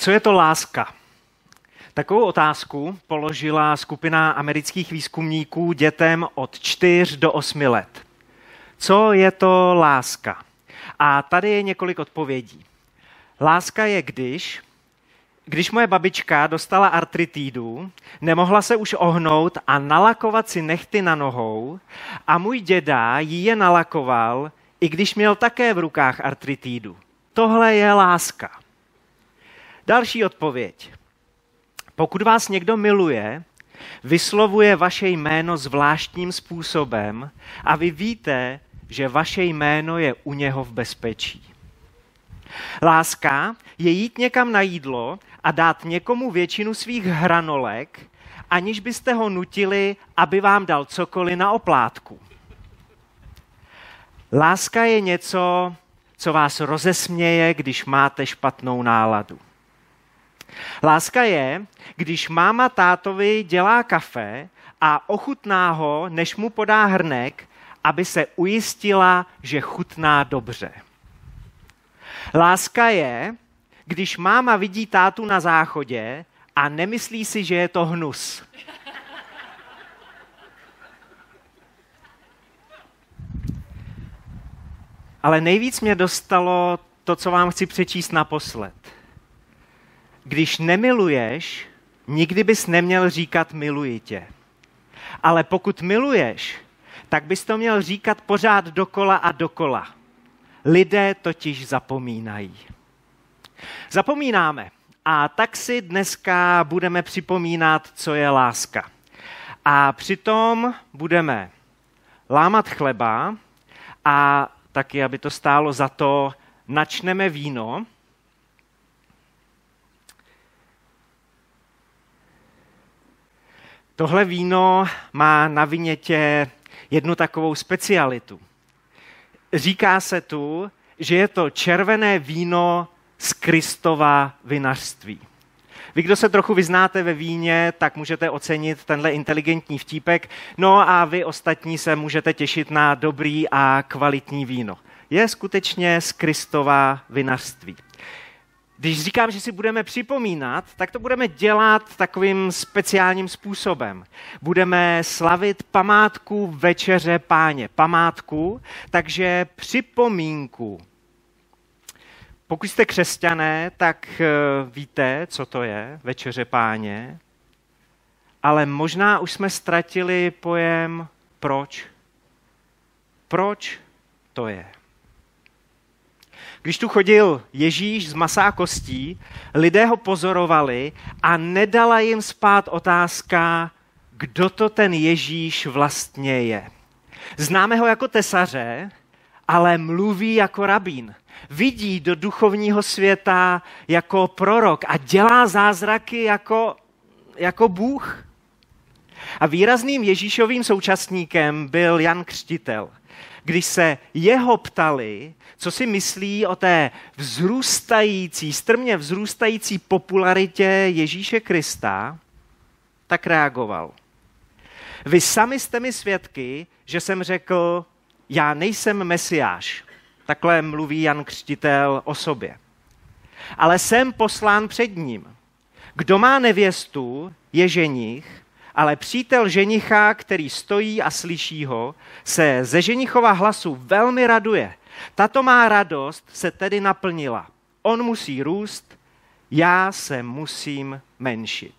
Co je to láska? Takovou otázku položila skupina amerických výzkumníků dětem od 4 do 8 let. Co je to láska? A tady je několik odpovědí. Láska je když, když moje babička dostala artritídu, nemohla se už ohnout a nalakovat si nechty na nohou a můj děda jí je nalakoval, i když měl také v rukách artritídu. Tohle je láska. Další odpověď. Pokud vás někdo miluje, vyslovuje vaše jméno zvláštním způsobem a vy víte, že vaše jméno je u něho v bezpečí. Láska je jít někam na jídlo a dát někomu většinu svých hranolek, aniž byste ho nutili, aby vám dal cokoliv na oplátku. Láska je něco, co vás rozesměje, když máte špatnou náladu. Láska je, když máma tátovi dělá kafe a ochutná ho, než mu podá hrnek, aby se ujistila, že chutná dobře. Láska je, když máma vidí tátu na záchodě a nemyslí si, že je to hnus. Ale nejvíc mě dostalo to, co vám chci přečíst naposled. Když nemiluješ, nikdy bys neměl říkat miluji tě. Ale pokud miluješ, tak bys to měl říkat pořád dokola a dokola. Lidé totiž zapomínají. Zapomínáme. A tak si dneska budeme připomínat, co je láska. A přitom budeme lámat chleba a taky, aby to stálo za to, načneme víno. Tohle víno má na vinětě jednu takovou specialitu. Říká se tu, že je to červené víno z Kristova vinařství. Vy, kdo se trochu vyznáte ve víně, tak můžete ocenit tenhle inteligentní vtípek. No a vy ostatní se můžete těšit na dobrý a kvalitní víno. Je skutečně z Kristova vinařství. Když říkám, že si budeme připomínat, tak to budeme dělat takovým speciálním způsobem. Budeme slavit památku večeře páně. Památku, takže připomínku. Pokud jste křesťané, tak eh, víte, co to je večeře páně, ale možná už jsme ztratili pojem proč. Proč to je? Když tu chodil Ježíš z masá kostí, lidé ho pozorovali a nedala jim spát otázka, kdo to ten Ježíš vlastně je. Známe ho jako tesaře, ale mluví jako rabín. Vidí do duchovního světa jako prorok a dělá zázraky jako, jako Bůh. A výrazným Ježíšovým současníkem byl Jan Křtitel. Když se jeho ptali, co si myslí o té vzrůstající, strmě vzrůstající popularitě Ježíše Krista, tak reagoval. Vy sami jste mi svědky, že jsem řekl, já nejsem mesiáš. Takhle mluví Jan Křtitel o sobě. Ale jsem poslán před ním. Kdo má nevěstu, je ženich, ale přítel ženicha, který stojí a slyší ho, se ze ženichova hlasu velmi raduje. Tato má radost se tedy naplnila. On musí růst, já se musím menšit.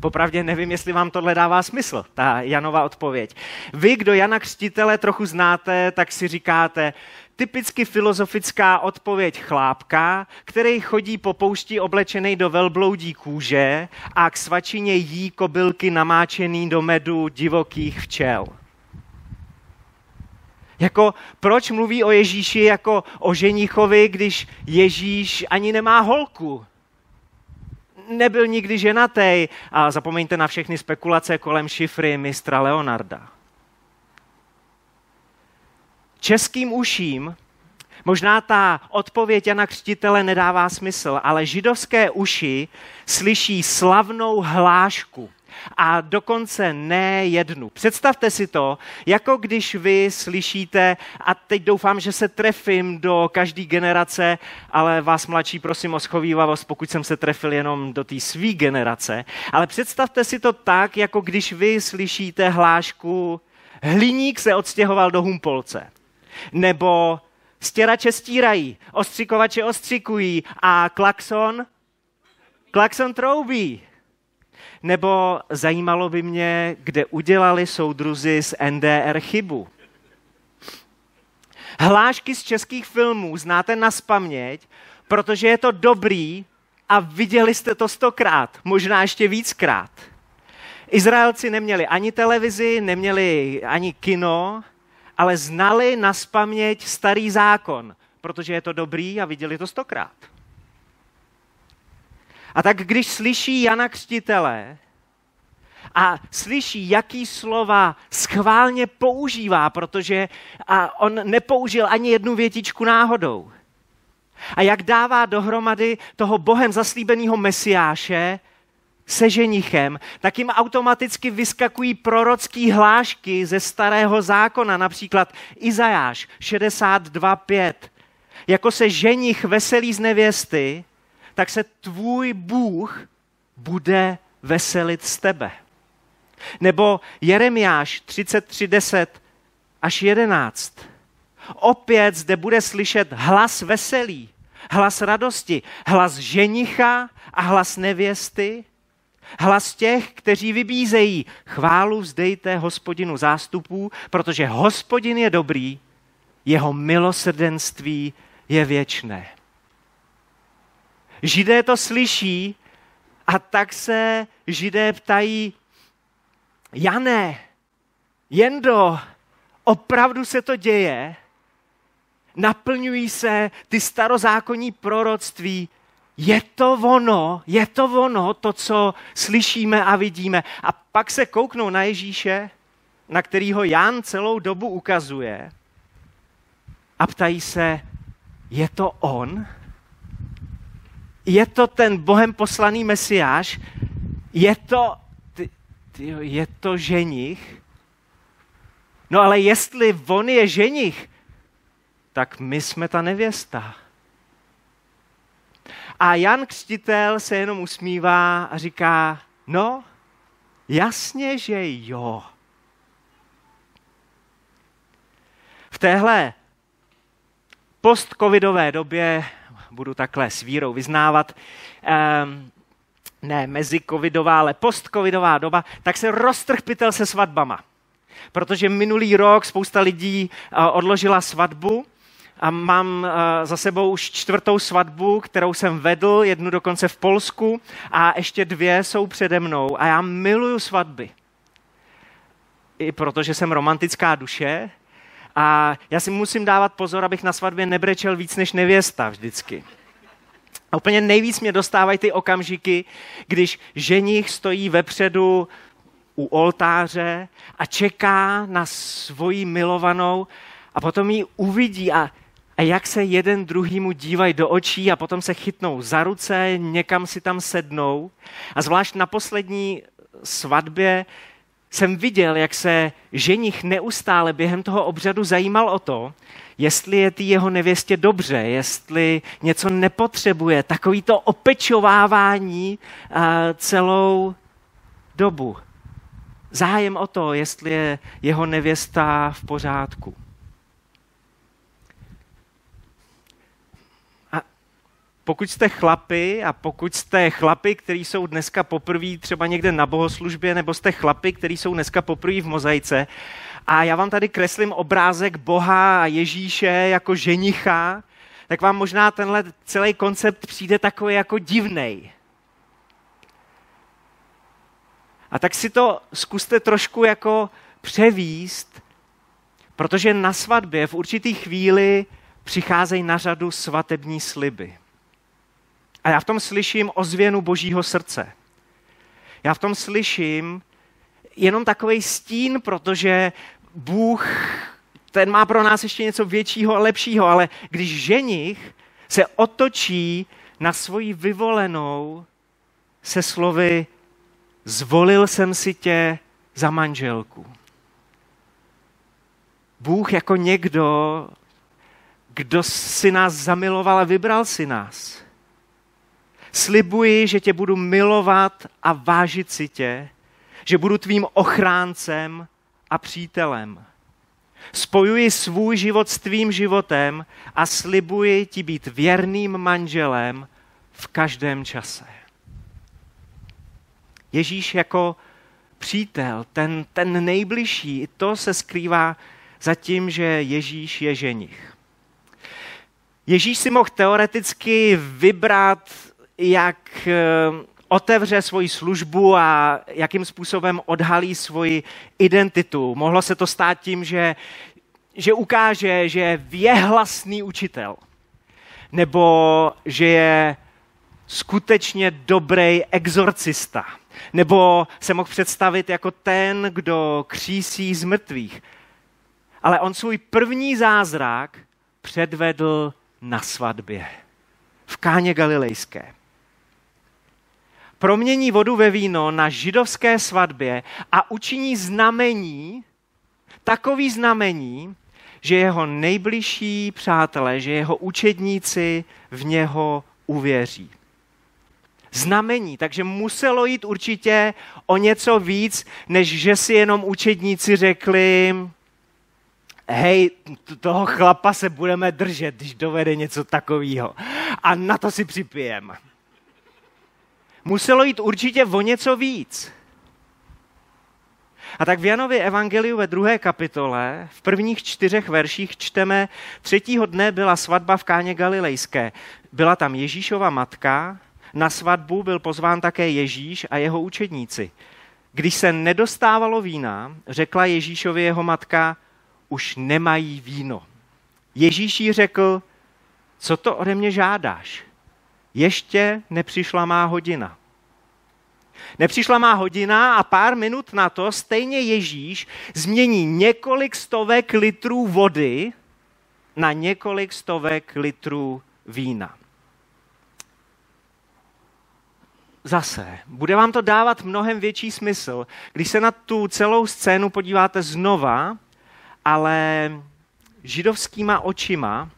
Popravdě nevím, jestli vám tohle dává smysl, ta Janova odpověď. Vy, kdo Jana Křtitele trochu znáte, tak si říkáte, typicky filozofická odpověď chlápka, který chodí po poušti oblečený do velbloudí kůže a k svačině jí kobylky namáčený do medu divokých včel. Jako proč mluví o Ježíši jako o ženichovi, když Ježíš ani nemá holku? Nebyl nikdy ženatý a zapomeňte na všechny spekulace kolem šifry mistra Leonarda. Českým uším možná ta odpověď Jana Křtitele nedává smysl, ale židovské uši slyší slavnou hlášku. A dokonce ne jednu. Představte si to, jako když vy slyšíte, a teď doufám, že se trefím do každé generace, ale vás mladší prosím o schovývavost, pokud jsem se trefil jenom do té své generace, ale představte si to tak, jako když vy slyšíte hlášku Hliník se odstěhoval do Humpolce. Nebo stěrače stírají, ostřikovače ostřikují a klakson, klakson troubí. Nebo zajímalo by mě, kde udělali soudruzi z NDR chybu. Hlášky z českých filmů znáte na spaměť, protože je to dobrý a viděli jste to stokrát, možná ještě víckrát. Izraelci neměli ani televizi, neměli ani kino, ale znali na spaměť starý zákon, protože je to dobrý a viděli to stokrát. A tak když slyší Jana Křtitele a slyší, jaký slova schválně používá, protože a on nepoužil ani jednu větičku náhodou. A jak dává dohromady toho Bohem zaslíbeného mesiáše se ženichem, tak jim automaticky vyskakují prorocký hlášky ze starého zákona, například Izajáš 62.5. Jako se ženich veselí z nevěsty, tak se tvůj Bůh bude veselit z tebe. Nebo Jeremiáš 33.10 až 11. Opět zde bude slyšet hlas veselí, hlas radosti, hlas ženicha a hlas nevěsty, Hlas těch, kteří vybízejí, chválu vzdejte hospodinu zástupů, protože hospodin je dobrý, jeho milosrdenství je věčné. Židé to slyší a tak se židé ptají, Jané, Jendo, opravdu se to děje? Naplňují se ty starozákonní proroctví je to ono, je to ono, to, co slyšíme a vidíme. A pak se kouknou na Ježíše, na kterýho Jan celou dobu ukazuje a ptají se, je to on? Je to ten Bohem poslaný mesiáš? Je to, ty, ty, je to ženich? No ale jestli on je ženich, tak my jsme ta nevěsta. A Jan Křtitel se jenom usmívá a říká, no, jasně, že jo. V téhle post-covidové době, budu takhle s vírou vyznávat, um, ne mezi covidová, ale post-covidová doba, tak se roztrh pytel se svatbama. Protože minulý rok spousta lidí uh, odložila svatbu a mám eh, za sebou už čtvrtou svatbu, kterou jsem vedl, jednu dokonce v Polsku a ještě dvě jsou přede mnou. A já miluju svatby. I protože jsem romantická duše a já si musím dávat pozor, abych na svatbě nebrečel víc než nevěsta vždycky. A úplně nejvíc mě dostávají ty okamžiky, když ženich stojí vepředu u oltáře a čeká na svoji milovanou a potom ji uvidí a a jak se jeden druhýmu dívají do očí a potom se chytnou za ruce, někam si tam sednou. A zvlášť na poslední svatbě jsem viděl, jak se ženich neustále během toho obřadu zajímal o to, jestli je ty jeho nevěstě dobře, jestli něco nepotřebuje, takový to opečovávání celou dobu. Zájem o to, jestli je jeho nevěsta v pořádku. Pokud jste chlapy a pokud jste chlapy, kteří jsou dneska poprvé třeba někde na bohoslužbě, nebo jste chlapy, kteří jsou dneska poprvé v mozaice, a já vám tady kreslím obrázek Boha a Ježíše jako ženicha, tak vám možná tenhle celý koncept přijde takový jako divnej. A tak si to zkuste trošku jako převíst, protože na svatbě v určitý chvíli přicházejí na řadu svatební sliby. A já v tom slyším ozvěnu božího srdce. Já v tom slyším jenom takový stín, protože Bůh, ten má pro nás ještě něco většího a lepšího, ale když ženich se otočí na svoji vyvolenou se slovy zvolil jsem si tě za manželku. Bůh jako někdo, kdo si nás zamiloval a vybral si nás. Slibuji, že tě budu milovat a vážit si tě, že budu tvým ochráncem a přítelem. Spojuji svůj život s tvým životem a slibuji ti být věrným manželem v každém čase. Ježíš jako přítel, ten, ten nejbližší, to se skrývá za tím, že Ježíš je ženich. Ježíš si mohl teoreticky vybrat, jak eh, otevře svoji službu a jakým způsobem odhalí svoji identitu. Mohlo se to stát tím, že, že ukáže, že je věhlasný učitel, nebo že je skutečně dobrý exorcista, nebo se mohl představit jako ten, kdo křísí z mrtvých. Ale on svůj první zázrak předvedl na svatbě v Káně Galilejské promění vodu ve víno na židovské svatbě a učiní znamení, takový znamení, že jeho nejbližší přátelé, že jeho učedníci v něho uvěří. Znamení, takže muselo jít určitě o něco víc, než že si jenom učedníci řekli, hej, toho chlapa se budeme držet, když dovede něco takového. A na to si připijeme muselo jít určitě o něco víc. A tak v Janově evangeliu ve druhé kapitole, v prvních čtyřech verších čteme, třetího dne byla svatba v Káně Galilejské. Byla tam Ježíšova matka, na svatbu byl pozván také Ježíš a jeho učedníci. Když se nedostávalo vína, řekla Ježíšovi jeho matka, už nemají víno. Ježíš jí řekl, co to ode mě žádáš? Ještě nepřišla má hodina. Nepřišla má hodina a pár minut na to stejně Ježíš změní několik stovek litrů vody na několik stovek litrů vína. Zase, bude vám to dávat mnohem větší smysl, když se na tu celou scénu podíváte znova, ale židovskýma očima,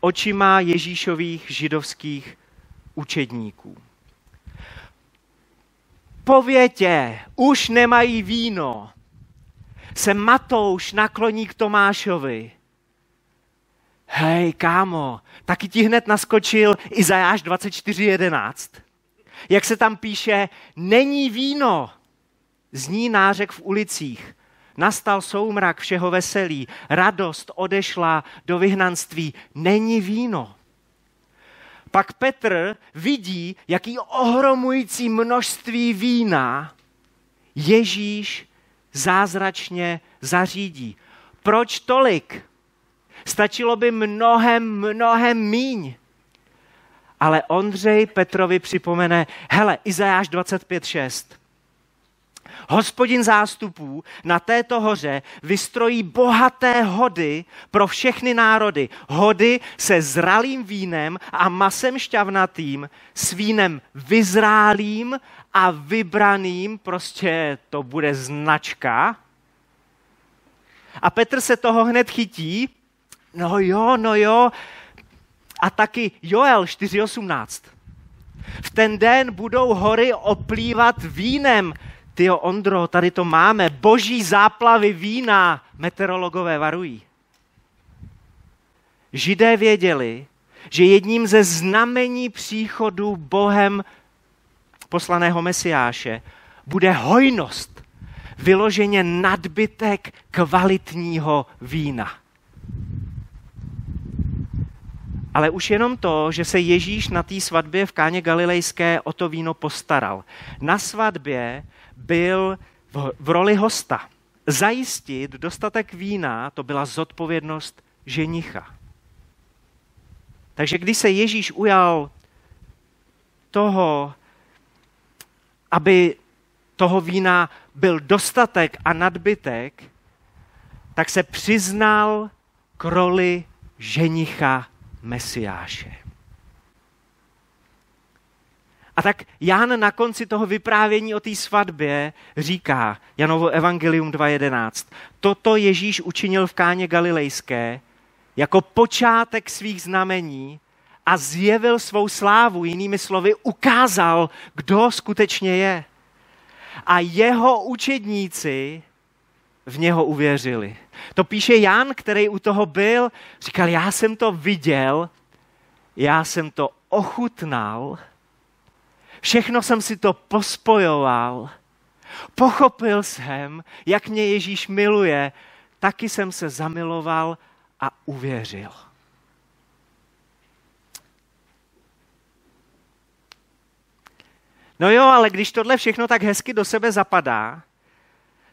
očima Ježíšových židovských učedníků. Po větě už nemají víno, se Matouš nakloní k Tomášovi. Hej, kámo, taky ti hned naskočil Izajáš 24.11. Jak se tam píše, není víno, zní nářek v ulicích. Nastal soumrak všeho veselí, radost odešla do vyhnanství, není víno pak Petr vidí, jaký ohromující množství vína Ježíš zázračně zařídí. Proč tolik? Stačilo by mnohem, mnohem míň. Ale Ondřej Petrovi připomene, hele, Izajáš 25.6. Hospodin zástupů na této hoře vystrojí bohaté hody pro všechny národy. Hody se zralým vínem a masem šťavnatým, s vínem vyzrálým a vybraným, prostě to bude značka. A Petr se toho hned chytí, no jo, no jo, a taky Joel 4.18. V ten den budou hory oplývat vínem, ty Ondro, tady to máme, boží záplavy vína, meteorologové varují. Židé věděli, že jedním ze znamení příchodu Bohem poslaného Mesiáše bude hojnost, vyloženě nadbytek kvalitního vína. Ale už jenom to, že se Ježíš na té svatbě v Káně Galilejské o to víno postaral. Na svatbě byl v, v roli hosta. Zajistit dostatek vína, to byla zodpovědnost ženicha. Takže když se Ježíš ujal toho, aby toho vína byl dostatek a nadbytek, tak se přiznal k roli ženicha Mesiáše. A tak Jan na konci toho vyprávění o té svatbě říká, Janovo Evangelium 2.11, toto Ježíš učinil v Káně Galilejské jako počátek svých znamení a zjevil svou slávu, jinými slovy ukázal, kdo skutečně je. A jeho učedníci v něho uvěřili. To píše Jan, který u toho byl, říkal, já jsem to viděl, já jsem to ochutnal, všechno jsem si to pospojoval, pochopil jsem, jak mě Ježíš miluje, taky jsem se zamiloval a uvěřil. No jo, ale když tohle všechno tak hezky do sebe zapadá,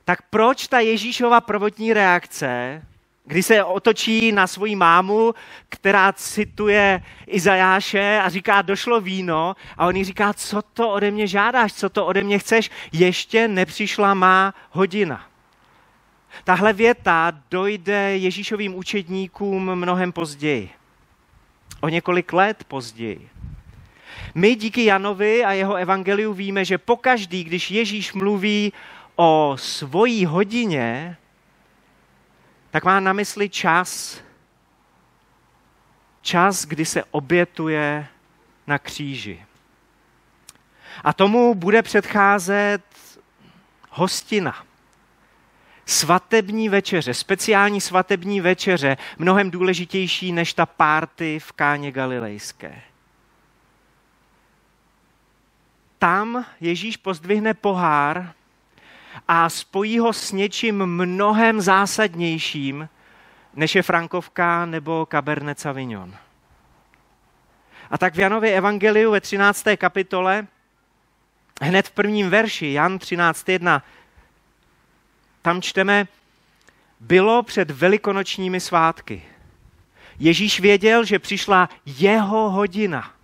tak proč ta Ježíšova prvotní reakce, kdy se otočí na svoji mámu, která cituje Izajáše a říká, došlo víno, a on jí říká, co to ode mě žádáš, co to ode mě chceš, ještě nepřišla má hodina. Tahle věta dojde Ježíšovým učedníkům mnohem později. O několik let později. My díky Janovi a jeho evangeliu víme, že pokaždý, když Ježíš mluví o svojí hodině, tak má na mysli čas, čas, kdy se obětuje na kříži. A tomu bude předcházet hostina. Svatební večeře, speciální svatební večeře, mnohem důležitější než ta párty v Káně Galilejské. Tam Ježíš pozdvihne pohár a spojí ho s něčím mnohem zásadnějším, než je Frankovka nebo Cabernet Sauvignon. A tak v Janově evangeliu ve 13. kapitole, hned v prvním verši, Jan 13.1, tam čteme, bylo před velikonočními svátky. Ježíš věděl, že přišla jeho hodina –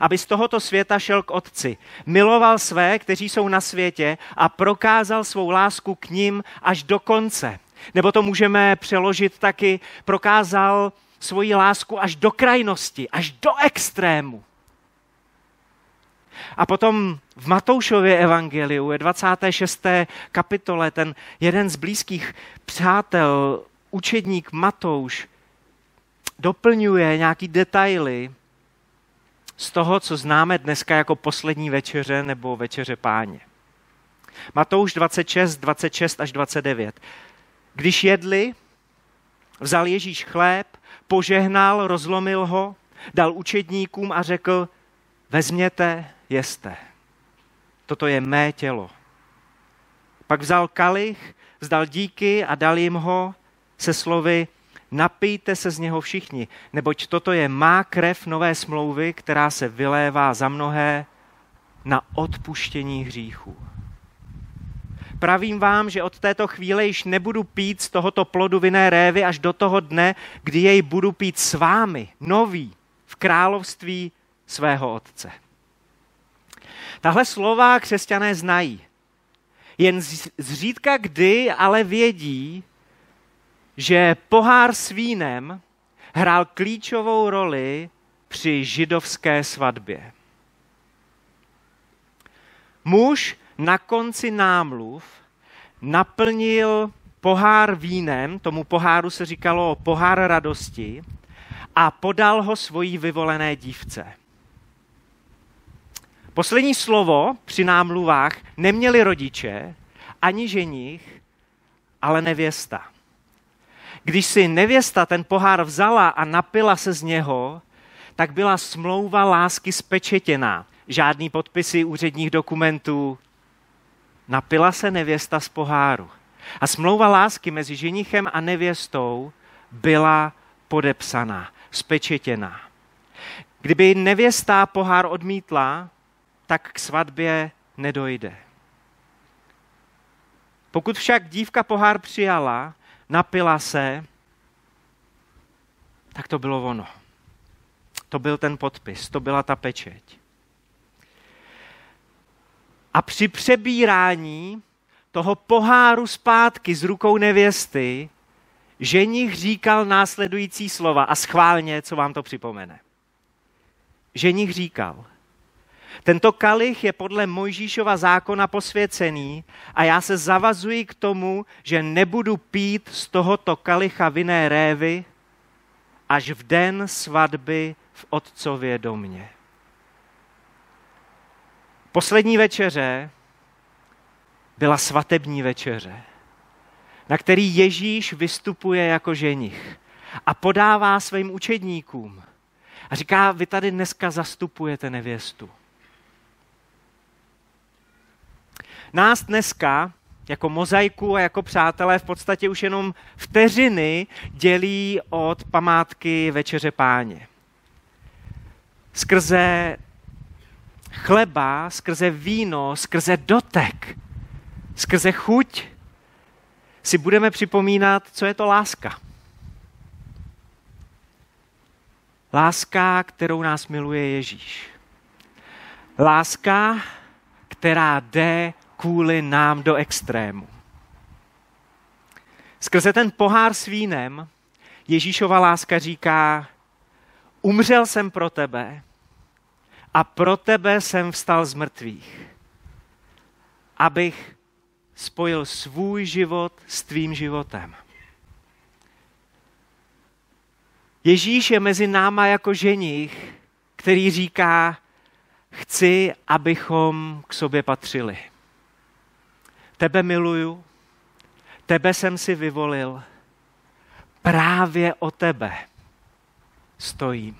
aby z tohoto světa šel k Otci. Miloval své, kteří jsou na světě a prokázal svou lásku k ním až do konce. Nebo to můžeme přeložit taky, prokázal svoji lásku až do krajnosti, až do extrému. A potom v Matoušově evangeliu je 26. kapitole ten jeden z blízkých přátel, učedník Matouš, doplňuje nějaký detaily z toho, co známe dneska jako poslední večeře nebo večeře páně. Matouš 26, 26 až 29. Když jedli, vzal Ježíš chléb, požehnal, rozlomil ho, dal učedníkům a řekl, vezměte, jeste. Toto je mé tělo. Pak vzal kalich, vzdal díky a dal jim ho se slovy, napijte se z něho všichni, neboť toto je má krev nové smlouvy, která se vylévá za mnohé na odpuštění hříchů. Pravím vám, že od této chvíle již nebudu pít z tohoto plodu vinné révy až do toho dne, kdy jej budu pít s vámi, nový, v království svého otce. Tahle slova křesťané znají. Jen zřídka kdy ale vědí, že pohár s vínem hrál klíčovou roli při židovské svatbě. Muž na konci námluv naplnil pohár vínem, tomu poháru se říkalo pohár radosti, a podal ho svojí vyvolené dívce. Poslední slovo při námluvách neměli rodiče, ani ženich, ale nevěsta. Když si nevěsta ten pohár vzala a napila se z něho, tak byla smlouva lásky spečetěná. Žádný podpisy úředních dokumentů. Napila se nevěsta z poháru. A smlouva lásky mezi ženichem a nevěstou byla podepsaná, spečetěná. Kdyby nevěsta pohár odmítla, tak k svatbě nedojde. Pokud však dívka pohár přijala, napila se, tak to bylo ono. To byl ten podpis, to byla ta pečeť. A při přebírání toho poháru zpátky z rukou nevěsty, ženich říkal následující slova a schválně, co vám to připomene. Ženich říkal, Tento kalich je podle Mojžíšova zákona posvěcený a já se zavazuji k tomu, že nebudu pít z tohoto kalicha vinné révy až v den svatby v otcově domě. Poslední večeře byla svatební večeře, na který Ježíš vystupuje jako ženich a podává svým učedníkům. A říká, vy tady dneska zastupujete nevěstu. Nás dneska jako mozaiku a jako přátelé v podstatě už jenom vteřiny dělí od památky Večeře páně. Skrze chleba, skrze víno, skrze dotek, skrze chuť si budeme připomínat, co je to láska. Láska, kterou nás miluje Ježíš. Láska, která jde kvůli nám do extrému. Skrze ten pohár s vínem Ježíšova láska říká, umřel jsem pro tebe a pro tebe jsem vstal z mrtvých, abych spojil svůj život s tvým životem. Ježíš je mezi náma jako ženich, který říká, chci, abychom k sobě patřili. Tebe miluju, tebe jsem si vyvolil, právě o tebe stojím.